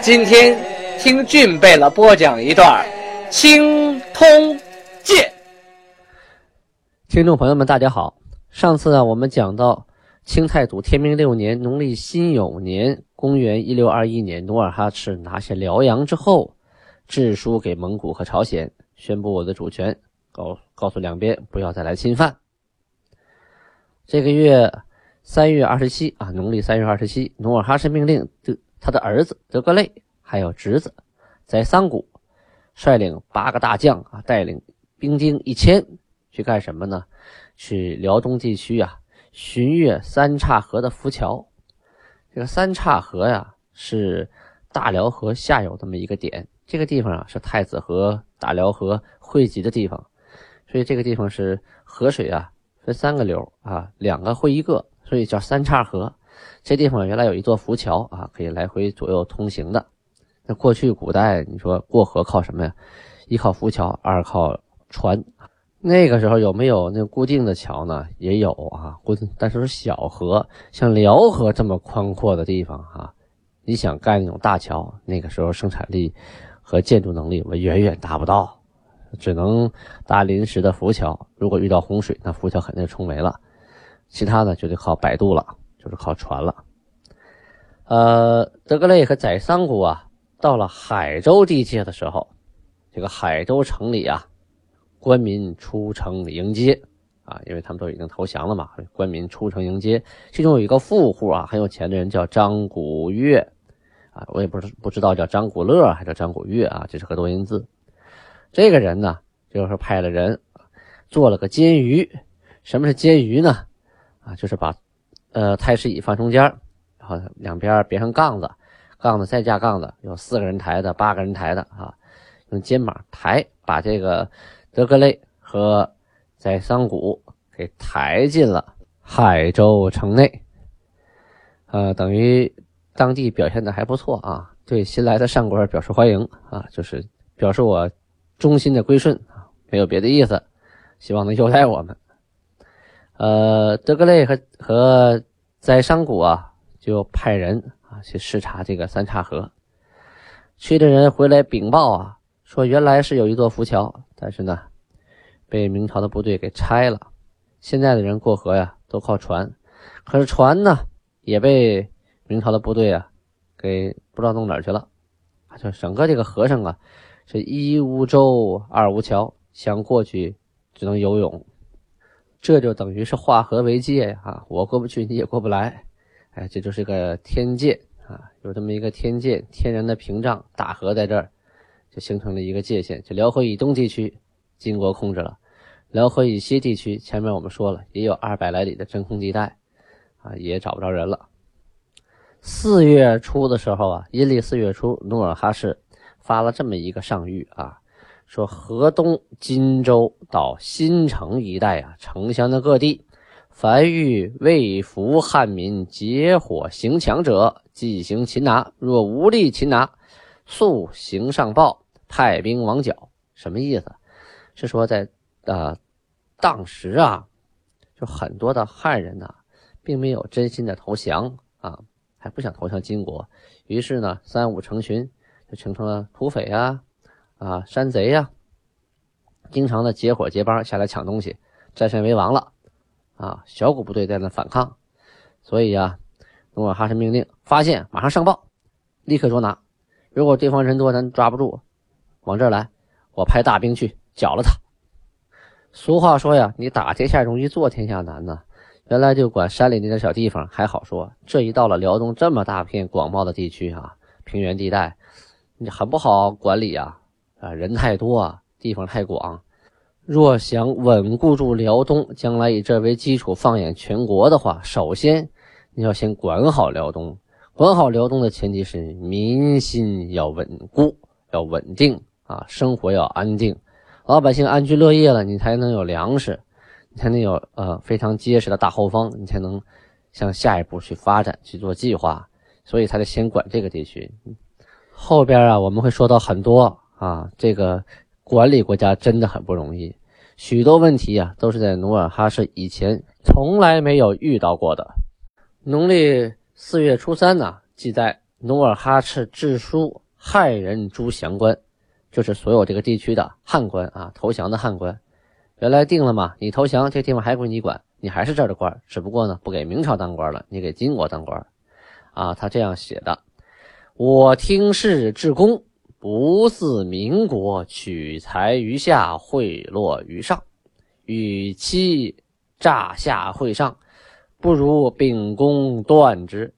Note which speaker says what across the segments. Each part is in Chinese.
Speaker 1: 今天听俊贝勒播讲一段《青通剑》。
Speaker 2: 听众朋友们，大家好。上次啊，我们讲到清太祖天明六年农历辛酉年，公元一六二一年，努尔哈赤拿下辽阳之后，致书给蒙古和朝鲜，宣布我的主权，告告诉两边不要再来侵犯。这个月三月二十七啊，农历三月二十七，努尔哈赤命令的。他的儿子德格类还有侄子在桑谷率领八个大将啊，带领兵丁一千去干什么呢？去辽东地区啊，巡阅三岔河的浮桥。这个三岔河呀，是大辽河下游这么一个点。这个地方啊，是太子河、大辽河汇集的地方，所以这个地方是河水啊分三个流啊，两个汇一个，所以叫三岔河。这地方原来有一座浮桥啊，可以来回左右通行的。那过去古代，你说过河靠什么呀？一靠浮桥，二靠船。那个时候有没有那固定的桥呢？也有啊，固定，但是小河，像辽河这么宽阔的地方啊，你想盖那种大桥，那个时候生产力和建筑能力我远远达不到，只能搭临时的浮桥。如果遇到洪水，那浮桥肯定冲没了。其他的就得靠摆渡了。就是靠船了。呃，德格类和宰桑古啊，到了海州地界的时候，这个海州城里啊，官民出城迎接啊，因为他们都已经投降了嘛，官民出城迎接。其中有一个富户啊，很有钱的人叫张古月啊，我也不知不知道叫张古乐还是张古月啊，这是个多音字。这个人呢，就是派了人做了个监鱼。什么是监鱼呢？啊，就是把。呃，太师椅放中间，然后两边别上杠子，杠子再架杠子，有四个人抬的，八个人抬的啊，用肩膀抬，把这个德格勒和宰桑古给抬进了海州城内。呃，等于当地表现的还不错啊，对新来的上官表示欢迎啊，就是表示我衷心的归顺啊，没有别的意思，希望能优待我们。呃，德格类和和宰桑古啊，就派人啊去视察这个三岔河。去的人回来禀报啊，说原来是有一座浮桥，但是呢，被明朝的部队给拆了。现在的人过河呀，都靠船，可是船呢，也被明朝的部队啊，给不知道弄哪儿去了。就整个这个河上啊，是一无舟，二无桥，想过去只能游泳。这就等于是化河为界呀！我过不去，你也过不来。哎，这就是个天界啊，有这么一个天界，天然的屏障，大河在这儿，就形成了一个界限。就辽河以东地区，金国控制了；辽河以西地区，前面我们说了，也有二百来里的真空地带，啊，也找不着人了。四月初的时候啊，阴历四月初，努尔哈赤发了这么一个上谕啊。说河东荆州到新城一带啊，城乡的各地，凡遇未服汉民结伙行抢者，即行擒拿；若无力擒拿，速行上报，派兵王剿。什么意思？是说在呃当时啊，就很多的汉人呐，并没有真心的投降啊，还不想投降金国，于是呢，三五成群，就形成了土匪啊。啊，山贼呀，经常的结伙结帮下来抢东西，占山为王了。啊，小股部队在那反抗，所以呀，努尔哈赤命令发现马上上报，立刻捉拿。如果对方人多，咱抓不住，往这儿来，我派大兵去剿了他。俗话说呀，你打天下容易，做天下难呢。原来就管山里那点小地方还好说，这一到了辽东这么大片广袤的地区啊，平原地带，你很不好管理呀。啊，人太多啊，地方太广。若想稳固住辽东，将来以这为基础放眼全国的话，首先你要先管好辽东，管好辽东的前提是民心要稳固、要稳定啊，生活要安定，老百姓安居乐业了，你才能有粮食，你才能有呃非常结实的大后方，你才能向下一步去发展去做计划。所以他得先管这个地区。后边啊，我们会说到很多啊，这个管理国家真的很不容易，许多问题啊都是在努尔哈赤以前从来没有遇到过的。农历四月初三呢，记载努尔哈赤致书汉人诸降官，就是所有这个地区的汉官啊，投降的汉官。原来定了嘛，你投降，这地方还归你管，你还是这儿的官，只不过呢，不给明朝当官了，你给金国当官。啊，他这样写的：“我听事至公，不似民国取财于下，贿赂于上，与其诈下贿上，不如秉公断之。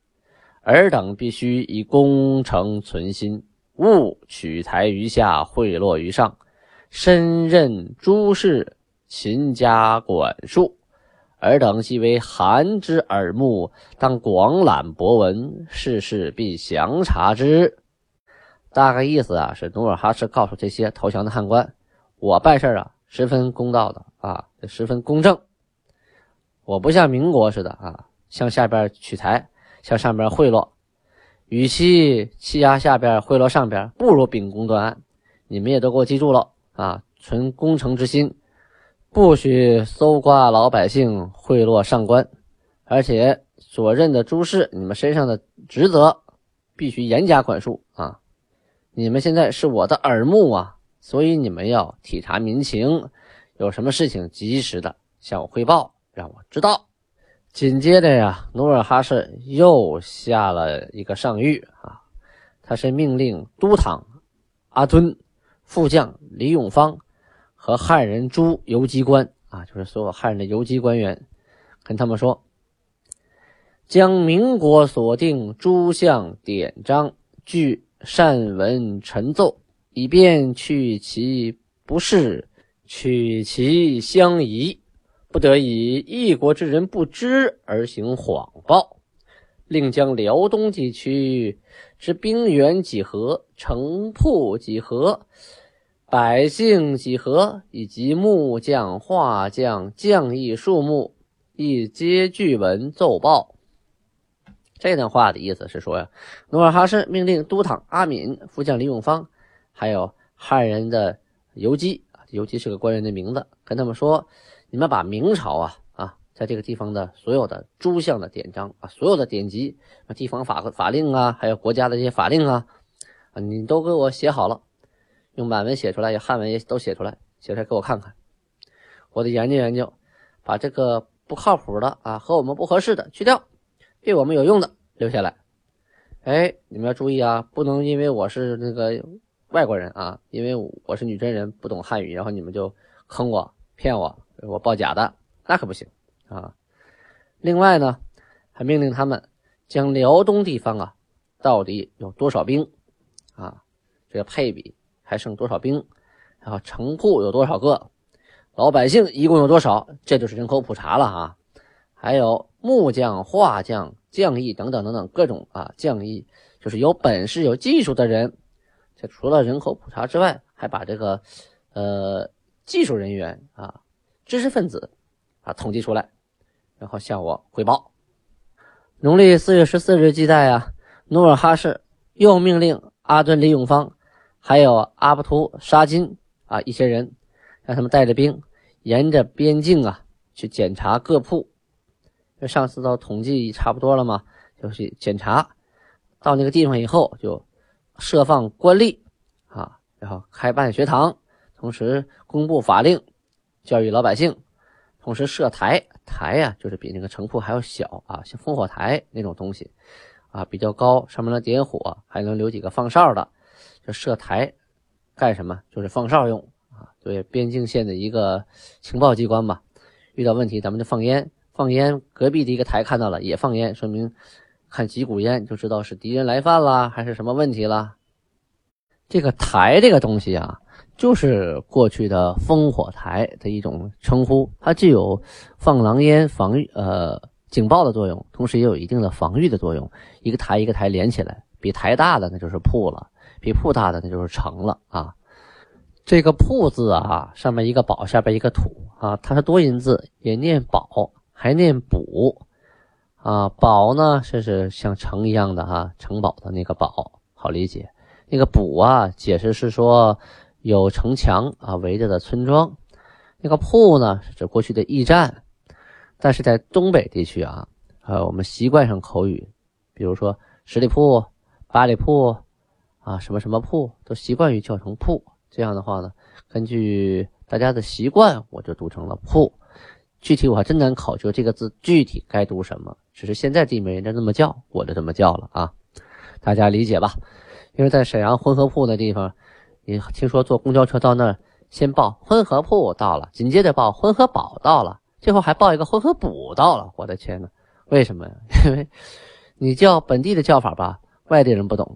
Speaker 2: 尔等必须以功成存心，勿取财于下，贿赂于上，身任诸事，勤加管束。”尔等既为寒之耳目，当广览博闻，事事必详察之。大概意思啊，是努尔哈赤告诉这些投降的汉官：“我办事啊，十分公道的啊，十分公正。我不像民国似的啊，向下边取财，向上边贿赂。与其欺压下边，贿赂上边，不如秉公断案。你们也都给我记住了啊，存忠诚之心。”不许搜刮老百姓，贿赂上官，而且所任的诸事，你们身上的职责必须严加管束！你们现在是我的耳目啊，所以你们要体察民情，有什么事情及时的向我汇报，让我知道。紧接着呀，努尔哈赤又下了一个上谕啊，他是命令都堂阿敦、副将李永芳。和汉人诸游击官啊，就是所有汉人的游击官员，跟他们说，将民国所定诸项典章据善文陈奏，以便去其不是，取其相宜，不得以一国之人不知而行谎报。另将辽东地区之兵员几何，城铺几何。百姓几何，以及木匠、画匠、匠艺数目，亦皆据文奏报。这段话的意思是说呀，努尔哈赤命令都统阿敏、副将李永芳，还有汉人的游击，游击是个官员的名字，跟他们说：你们把明朝啊啊，在这个地方的所有的诸项的典章啊，所有的典籍、地方法法令啊，还有国家的这些法令啊，啊，你都给我写好了。用满文写出来，有汉文也都写出来，写出来给我看看，我得研究研究，把这个不靠谱的啊和我们不合适的去掉，对我们有用的留下来。哎，你们要注意啊，不能因为我是那个外国人啊，因为我是女真人不懂汉语，然后你们就坑我、骗我，我报假的，那可不行啊。另外呢，还命令他们将辽东地方啊到底有多少兵啊，这个配比。还剩多少兵？然后城铺有多少个？老百姓一共有多少？这就是人口普查了啊！还有木匠、画匠、匠艺等等等等各种啊，匠艺就是有本事、有技术的人。这除了人口普查之外，还把这个呃技术人员啊、知识分子啊统计出来，然后向我汇报。农历四月十四日记载啊，努尔哈赤又命令阿敦、李永芳。还有阿卜图沙金啊，一些人让他们带着兵，沿着边境啊去检查各铺。上次都统计差不多了嘛，就去检查。到那个地方以后，就设放官吏啊，然后开办学堂，同时公布法令，教育老百姓，同时设台台呀，就是比那个城铺还要小啊，像烽火台那种东西啊，比较高，上面能点火，还能留几个放哨的。就设台干什么？就是放哨用啊，对边境线的一个情报机关吧。遇到问题，咱们就放烟，放烟。隔壁的一个台看到了，也放烟，说明看几股烟就知道是敌人来犯了，还是什么问题了。这个台这个东西啊，就是过去的烽火台的一种称呼，它既有放狼烟、防御呃警报的作用，同时也有一定的防御的作用。一个台一个台连起来，比台大的那就是铺了，比铺大的那就是城了啊。这个铺字啊，上面一个宝，下边一个土啊，它是多音字，也念宝，还念补啊。宝呢，是是像城一样的哈，城堡的那个堡，好理解。那个补啊，解释是说有城墙啊围着的村庄。那个铺呢，是指过去的驿站。但是在东北地区啊，呃，我们习惯上口语，比如说十里铺、八里铺啊，什么什么铺，都习惯于叫成铺。这样的话呢，根据大家的习惯，我就读成了铺。具体我还真难考究这个字具体该读什么，只是现在地名人家这么叫，我就这么叫了啊，大家理解吧？因为在沈阳浑河铺那地方，你听说坐公交车到那儿，先报浑河铺到了，紧接着报浑河堡到了。最后还报一个浑河补到了，我的天呐，为什么呀？因为你叫本地的叫法吧，外地人不懂；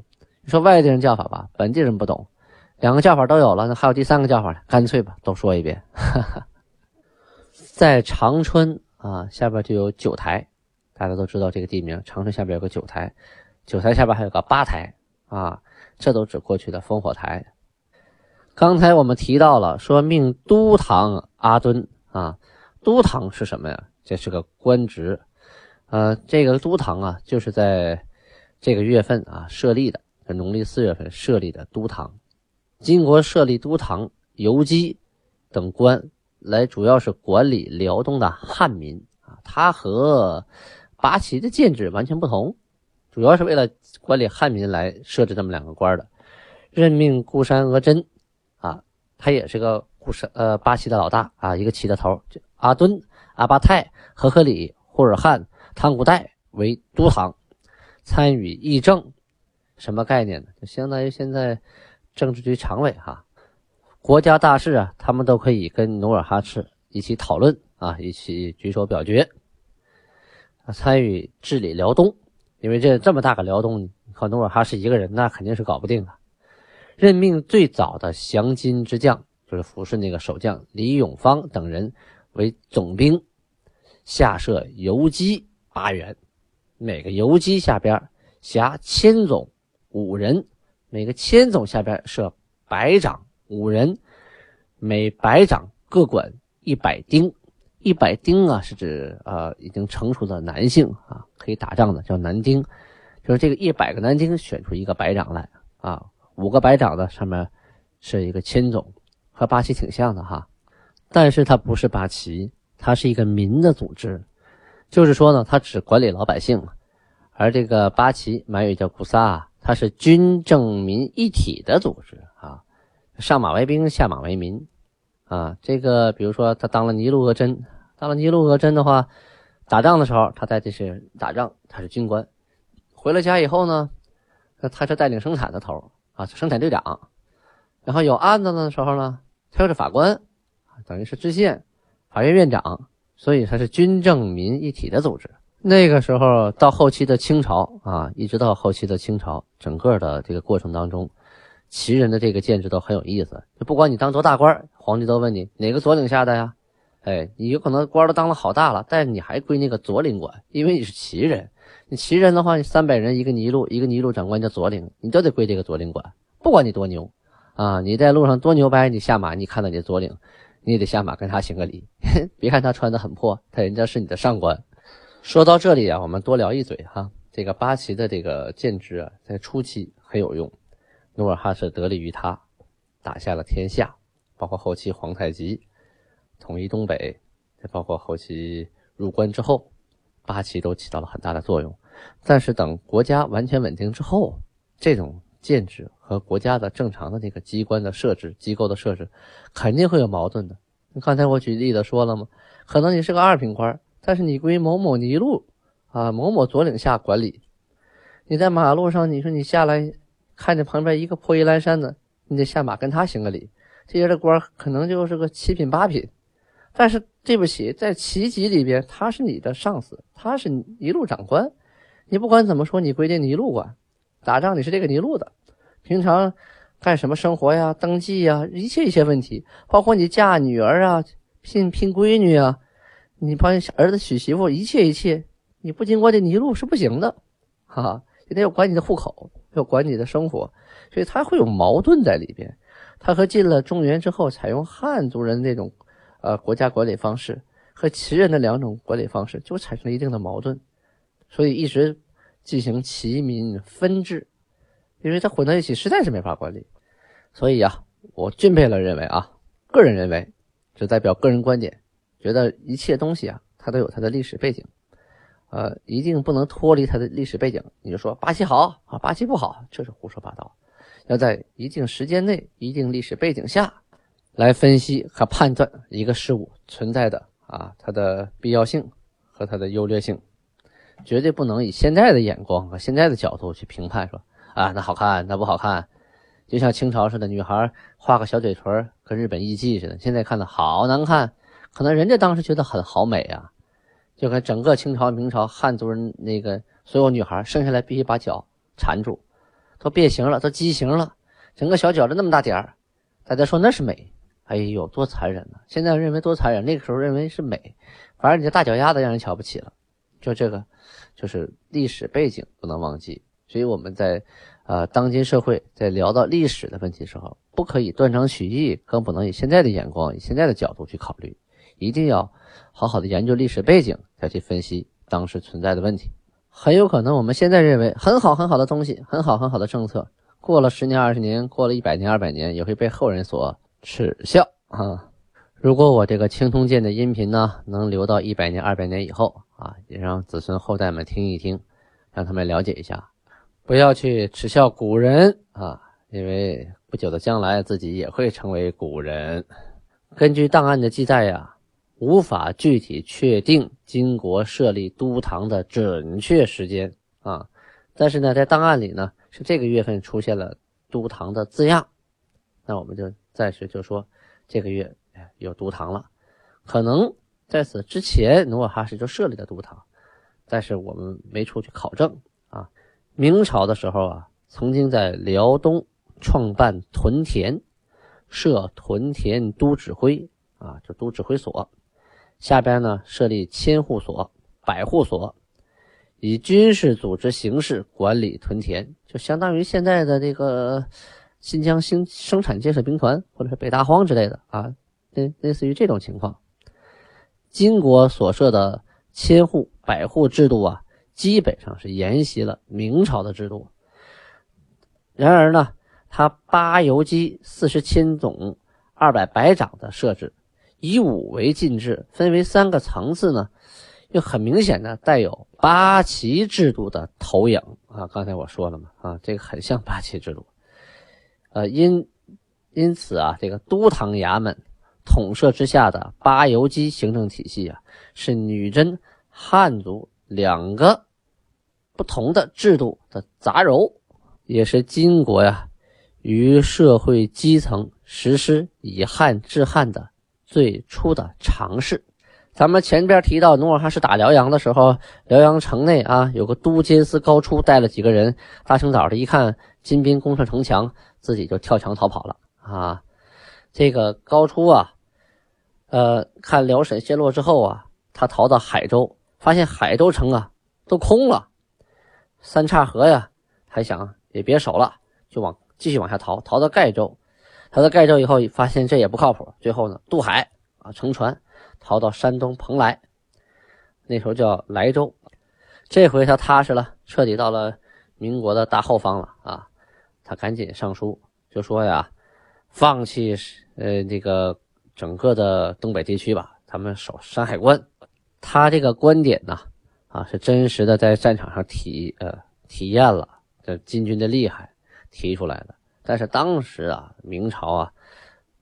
Speaker 2: 你说外地人叫法吧，本地人不懂。两个叫法都有了，那还有第三个叫法呢？干脆吧，都说一遍。哈哈在长春啊，下边就有九台，大家都知道这个地名。长春下边有个九台，九台下边还有个八台啊，这都指过去的烽火台。刚才我们提到了，说命都堂阿敦啊。都堂是什么呀？这是个官职，呃，这个都堂啊，就是在这个月份啊设立的，农历四月份设立的都堂。金国设立都堂、游击等官，来主要是管理辽东的汉民啊。他和八旗的建制完全不同，主要是为了管理汉民来设置这么两个官的。任命固山额真啊，他也是个固山呃八旗的老大啊，一个旗的头。阿敦、阿巴泰、和合里、呼尔汉、汤古代为都堂，参与议政，什么概念呢？就相当于现在政治局常委哈，国家大事啊，他们都可以跟努尔哈赤一起讨论啊，一起举手表决，参与治理辽东。因为这这么大个辽东，靠努尔哈赤一个人那肯定是搞不定的。任命最早的降金之将，就是抚顺那个守将李永芳等人。为总兵，下设游击八员，每个游击下边辖千总五人，每个千总下边设百长五人，每百长各管一百丁。一百丁啊，是指呃已经成熟的男性啊，可以打仗的叫男丁，就是这个一百个男丁选出一个百长来啊，五个百长的上面是一个千总，和八旗挺像的哈。但是它不是八旗，它是一个民的组织，就是说呢，它只管理老百姓，而这个八旗满语叫古萨，它是军政民一体的组织啊，上马为兵，下马为民啊。这个比如说他当了尼禄额真，当了尼禄额真的话，打仗的时候他在这是打仗，他是军官，回了家以后呢，他是带领生产的头啊，生产队长，然后有案子的时候呢，他又是法官。等于是知县、法院院长，所以他是军政民一体的组织。那个时候到后期的清朝啊，一直到后期的清朝，整个的这个过程当中，旗人的这个建制都很有意思。就不管你当多大官，皇帝都问你哪个左领下的呀？哎，你有可能官都当了好大了，但是你还归那个左领管，因为你是旗人。你旗人的话，你三百人一个尼禄，一个尼禄长官叫左领，你都得归这个左领管。不管你多牛啊，你在路上多牛掰，你下马你看到你的左领。你也得下马跟他行个礼，别看他穿的很破，他人家是你的上官。说到这里啊，我们多聊一嘴哈。这个八旗的这个建制啊，在初期很有用，努尔哈赤得力于他，打下了天下，包括后期皇太极统一东北，再包括后期入关之后，八旗都起到了很大的作用。但是等国家完全稳定之后，这种。建制和国家的正常的那个机关的设置、机构的设置，肯定会有矛盾的。刚才我举例子说了吗？可能你是个二品官，但是你归某某尼禄啊某某左领下管理。你在马路上，你说你下来看见旁边一个破衣烂衫的，你得下马跟他行个礼。这些的官可能就是个七品八品，但是对不起，在旗级里边他是你的上司，他是一路长官，你不管怎么说，你归这尼禄管。打仗你是这个尼禄的，平常干什么生活呀、登记呀，一切一切问题，包括你嫁女儿啊、聘聘闺女啊，你帮儿子娶媳妇，一切一切你不经过这泥路是不行的，哈，哈得要管你的户口，要管你的生活，所以他会有矛盾在里边。他和进了中原之后，采用汉族人那种呃国家管理方式和齐人的两种管理方式，就产生了一定的矛盾，所以一直进行齐民分治，因为他混在一起实在是没法管理。所以呀，我俊佩了认为啊，个人认为，只代表个人观点，觉得一切东西啊，它都有它的历史背景，呃，一定不能脱离它的历史背景。你就说巴西好啊，巴西不好，这是胡说八道。要在一定时间内、一定历史背景下，来分析和判断一个事物存在的啊它的必要性和它的优劣性，绝对不能以现在的眼光和现在的角度去评判说啊那好看那不好看。就像清朝似的，女孩画个小嘴唇，跟日本艺妓似的。现在看的好难看，可能人家当时觉得很好美啊。就跟整个清朝、明朝汉族人那个所有女孩生下来必须把脚缠住，都变形了，都畸形了，整个小脚就那么大点儿，大家说那是美。哎呦，多残忍啊！现在认为多残忍，那个时候认为是美，反正你这大脚丫子让人瞧不起了。就这个，就是历史背景不能忘记。所以我们在。呃，当今社会在聊到历史的问题的时候，不可以断章取义，更不能以现在的眼光、以现在的角度去考虑，一定要好好的研究历史背景，再去分析当时存在的问题。很有可能我们现在认为很好很好的东西，很好很好的政策，过了十年、二十年，过了一百年、二百年，也会被后人所耻笑啊！如果我这个青铜剑的音频呢，能留到一百年、二百年以后啊，也让子孙后代们听一听，让他们了解一下。不要去耻笑古人啊，因为不久的将来自己也会成为古人。根据档案的记载呀，无法具体确定金国设立都堂的准确时间啊。但是呢，在档案里呢，是这个月份出现了都堂的字样，那我们就暂时就说这个月有都堂了。可能在此之前，努尔哈赤就设立了都堂，但是我们没出去考证啊。明朝的时候啊，曾经在辽东创办屯田，设屯田都指挥啊，就都指挥所，下边呢设立千户所、百户所，以军事组织形式管理屯田，就相当于现在的这个新疆新生产建设兵团或者是北大荒之类的啊，类类似于这种情况。金国所设的千户、百户制度啊。基本上是沿袭了明朝的制度，然而呢，他八游击四十千总二百百长的设置，以武为禁制，分为三个层次呢，又很明显的带有八旗制度的投影啊。刚才我说了嘛，啊，这个很像八旗制度，呃，因因此啊，这个都堂衙门统摄之下的八游击行政体系啊，是女真汉族。两个不同的制度的杂糅，也是金国呀于社会基层实施以汉治汉的最初的尝试。咱们前边提到努尔哈赤打辽阳的时候，辽阳城内啊有个都监司高初带了几个人，大清早的一看金兵攻上城墙，自己就跳墙逃跑了啊。这个高初啊，呃，看辽沈陷落之后啊，他逃到海州。发现海州城啊都空了，三岔河呀，还想也别守了，就往继续往下逃，逃到盖州。逃到盖州以后，发现这也不靠谱，最后呢渡海啊，乘船逃到山东蓬莱，那时候叫莱州。这回他踏实了，彻底到了民国的大后方了啊！他赶紧上书，就说呀，放弃呃这个整个的东北地区吧，咱们守山海关。他这个观点呢，啊，是真实的在战场上体呃体验了这金军的厉害提出来的。但是当时啊，明朝啊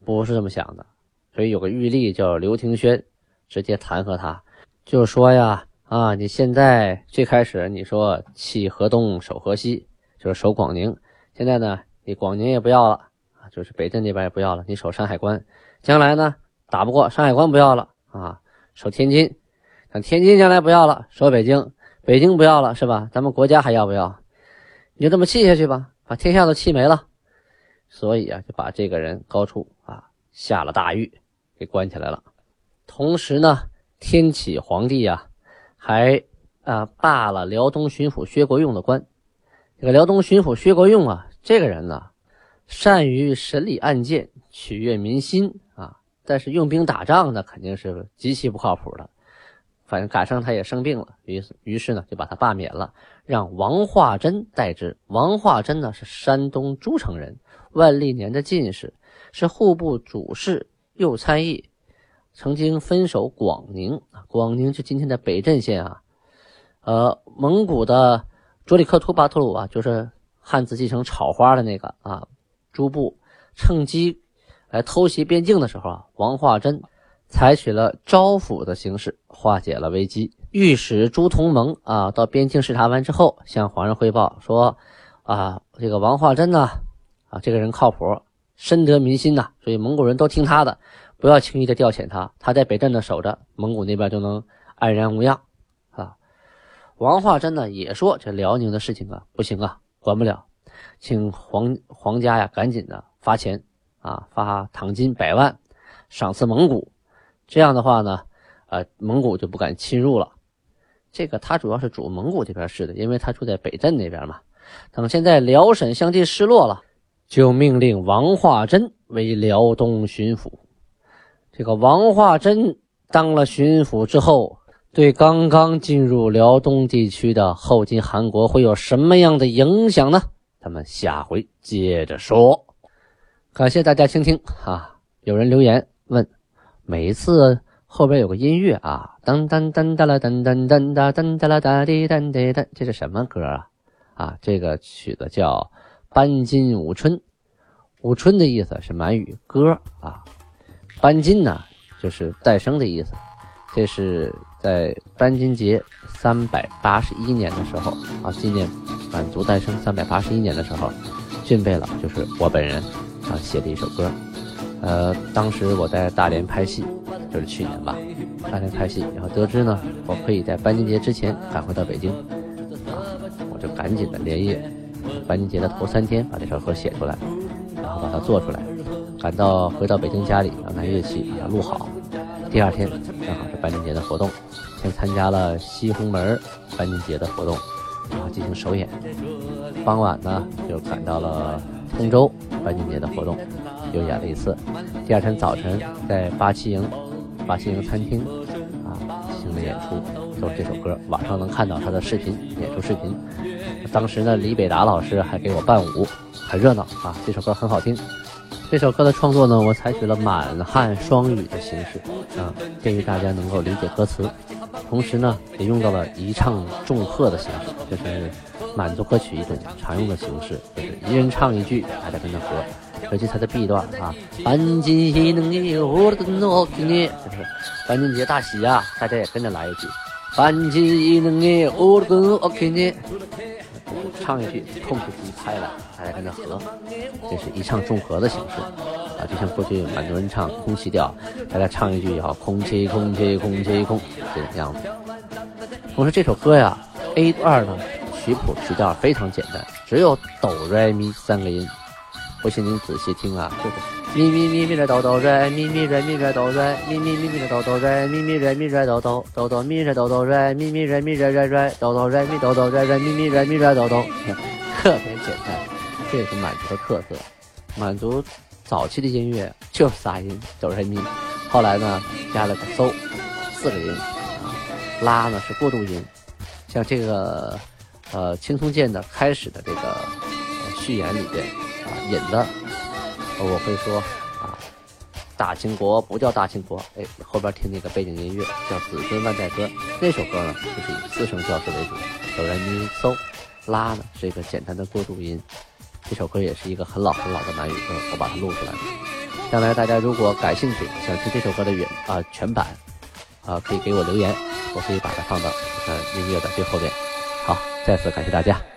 Speaker 2: 不是这么想的，所以有个御吏叫刘廷轩，直接弹劾他，就说呀啊，你现在最开始你说弃河东守河西，就是守广宁，现在呢你广宁也不要了，就是北镇那边也不要了，你守山海关，将来呢打不过山海关不要了啊，守天津。像天津将来不要了，守北京，北京不要了，是吧？咱们国家还要不要？你就这么气下去吧，把天下都气没了。所以啊，就把这个人高处啊下了大狱，给关起来了。同时呢，天启皇帝啊还啊罢了辽东巡抚薛国用的官。这个辽东巡抚薛国用啊，这个人呢，善于审理案件，取悦民心啊，但是用兵打仗呢，肯定是极其不靠谱的。反正赶上他也生病了，于是于是呢就把他罢免了，让王化贞代之。王化贞呢是山东诸城人，万历年的进士，是户部主事、右参议，曾经分守广宁。广宁是今天的北镇县啊。呃，蒙古的卓里克图巴图鲁啊，就是汉字继承草花的那个啊，诸部趁机来偷袭边境的时候啊，王化贞。采取了招抚的形式化解了危机。御史朱同蒙啊，到边境视察完之后，向皇上汇报说：“啊，这个王化贞呢，啊，这个人靠谱，深得民心呐，所以蒙古人都听他的，不要轻易的调遣他。他在北镇呢守着，蒙古那边就能安然无恙。”啊，王化贞呢也说：“这辽宁的事情啊，不行啊，管不了，请皇皇家呀，赶紧的发钱啊，发唐金百万，赏赐蒙古。”这样的话呢，呃，蒙古就不敢侵入了。这个他主要是主蒙古这边事的，因为他住在北镇那边嘛。等现在辽沈相继失落了，就命令王化贞为辽东巡抚。这个王化贞当了巡抚之后，对刚刚进入辽东地区的后金韩国会有什么样的影响呢？咱们下回接着说。感谢大家倾听啊！有人留言问。每一次后边有个音乐啊，噔噔噔哒啦噔噔噔哒噔哒啦哒滴噔滴噔，这是什么歌啊？啊，这个曲子叫《班金舞春》，舞春的意思是满语歌啊，班金呢就是诞生的意思。这是在班金节三百八十一年的时候啊，纪念满族诞生三百八十一年的时候，俊贝老就是我本人啊写的一首歌。呃，当时我在大连拍戏，就是去年吧，大连拍戏，然后得知呢，我可以在班金节之前赶回到北京，啊，我就赶紧的连夜，班金节的头三天把这首歌写出来，然后把它做出来，赶到回到北京家里，拿乐器把它录好。第二天正好是班金节的活动，先参加了西红门班金节的活动，然后进行首演。傍晚呢，就赶到了通州班金节的活动。又演了一次，第二天早晨在八七营，八七营餐厅啊进行了演出，都是这首歌，网上能看到他的视频演出视频。当时呢，李北达老师还给我伴舞，很热闹啊。这首歌很好听。这首歌的创作呢，我采取了满汉双语的形式啊，便于大家能够理解歌词。同时呢，也用到了一唱众和的形式，就是满族歌曲一种常用的形式，就是一人唱一句，大家跟着和。尤其它的 B 段啊，班金节能你我的诺给你，就是班金节大喜啊，大家也跟着来一句，班金能你我的诺给你，唱一句，空出一拍来，大家跟着和，这是一唱众合的形式啊，就像过去满族人唱空气调，大家唱一句也好，空气空气空气空这个样子。我说这首歌呀，A 段呢曲谱曲调非常简单，只有哆来咪三个音。不信您仔细听啊，这个咪咪咪咪的哆哆瑞，咪咪瑞咪瑞哆瑞，咪咪咪咪的哆哆瑞，咪咪瑞咪瑞哆哆哆哆咪来哆哆瑞，咪咪瑞咪瑞瑞瑞哆哆瑞咪哆哆瑞瑞咪咪瑞咪瑞哆哆，特别简单，这也是满族的特色。满族早期的音乐就是仨音哆瑞咪，后来呢加了个嗦，四个音，啊拉呢是过渡音，像这个呃青松剑的开始的这个序言里边啊。引的，我会说啊，大清国不叫大清国，哎，后边听那个背景音乐叫《子孙万代歌》，那首歌呢就是以四声调式为主，哆来咪嗦，拉呢是一个简单的过渡音。这首歌也是一个很老很老的满语歌，我把它录出来了。将来大家如果感兴趣，想听这首歌的原啊全版，啊可以给我留言，我可以把它放到呃音乐的最后边。好，再次感谢大家。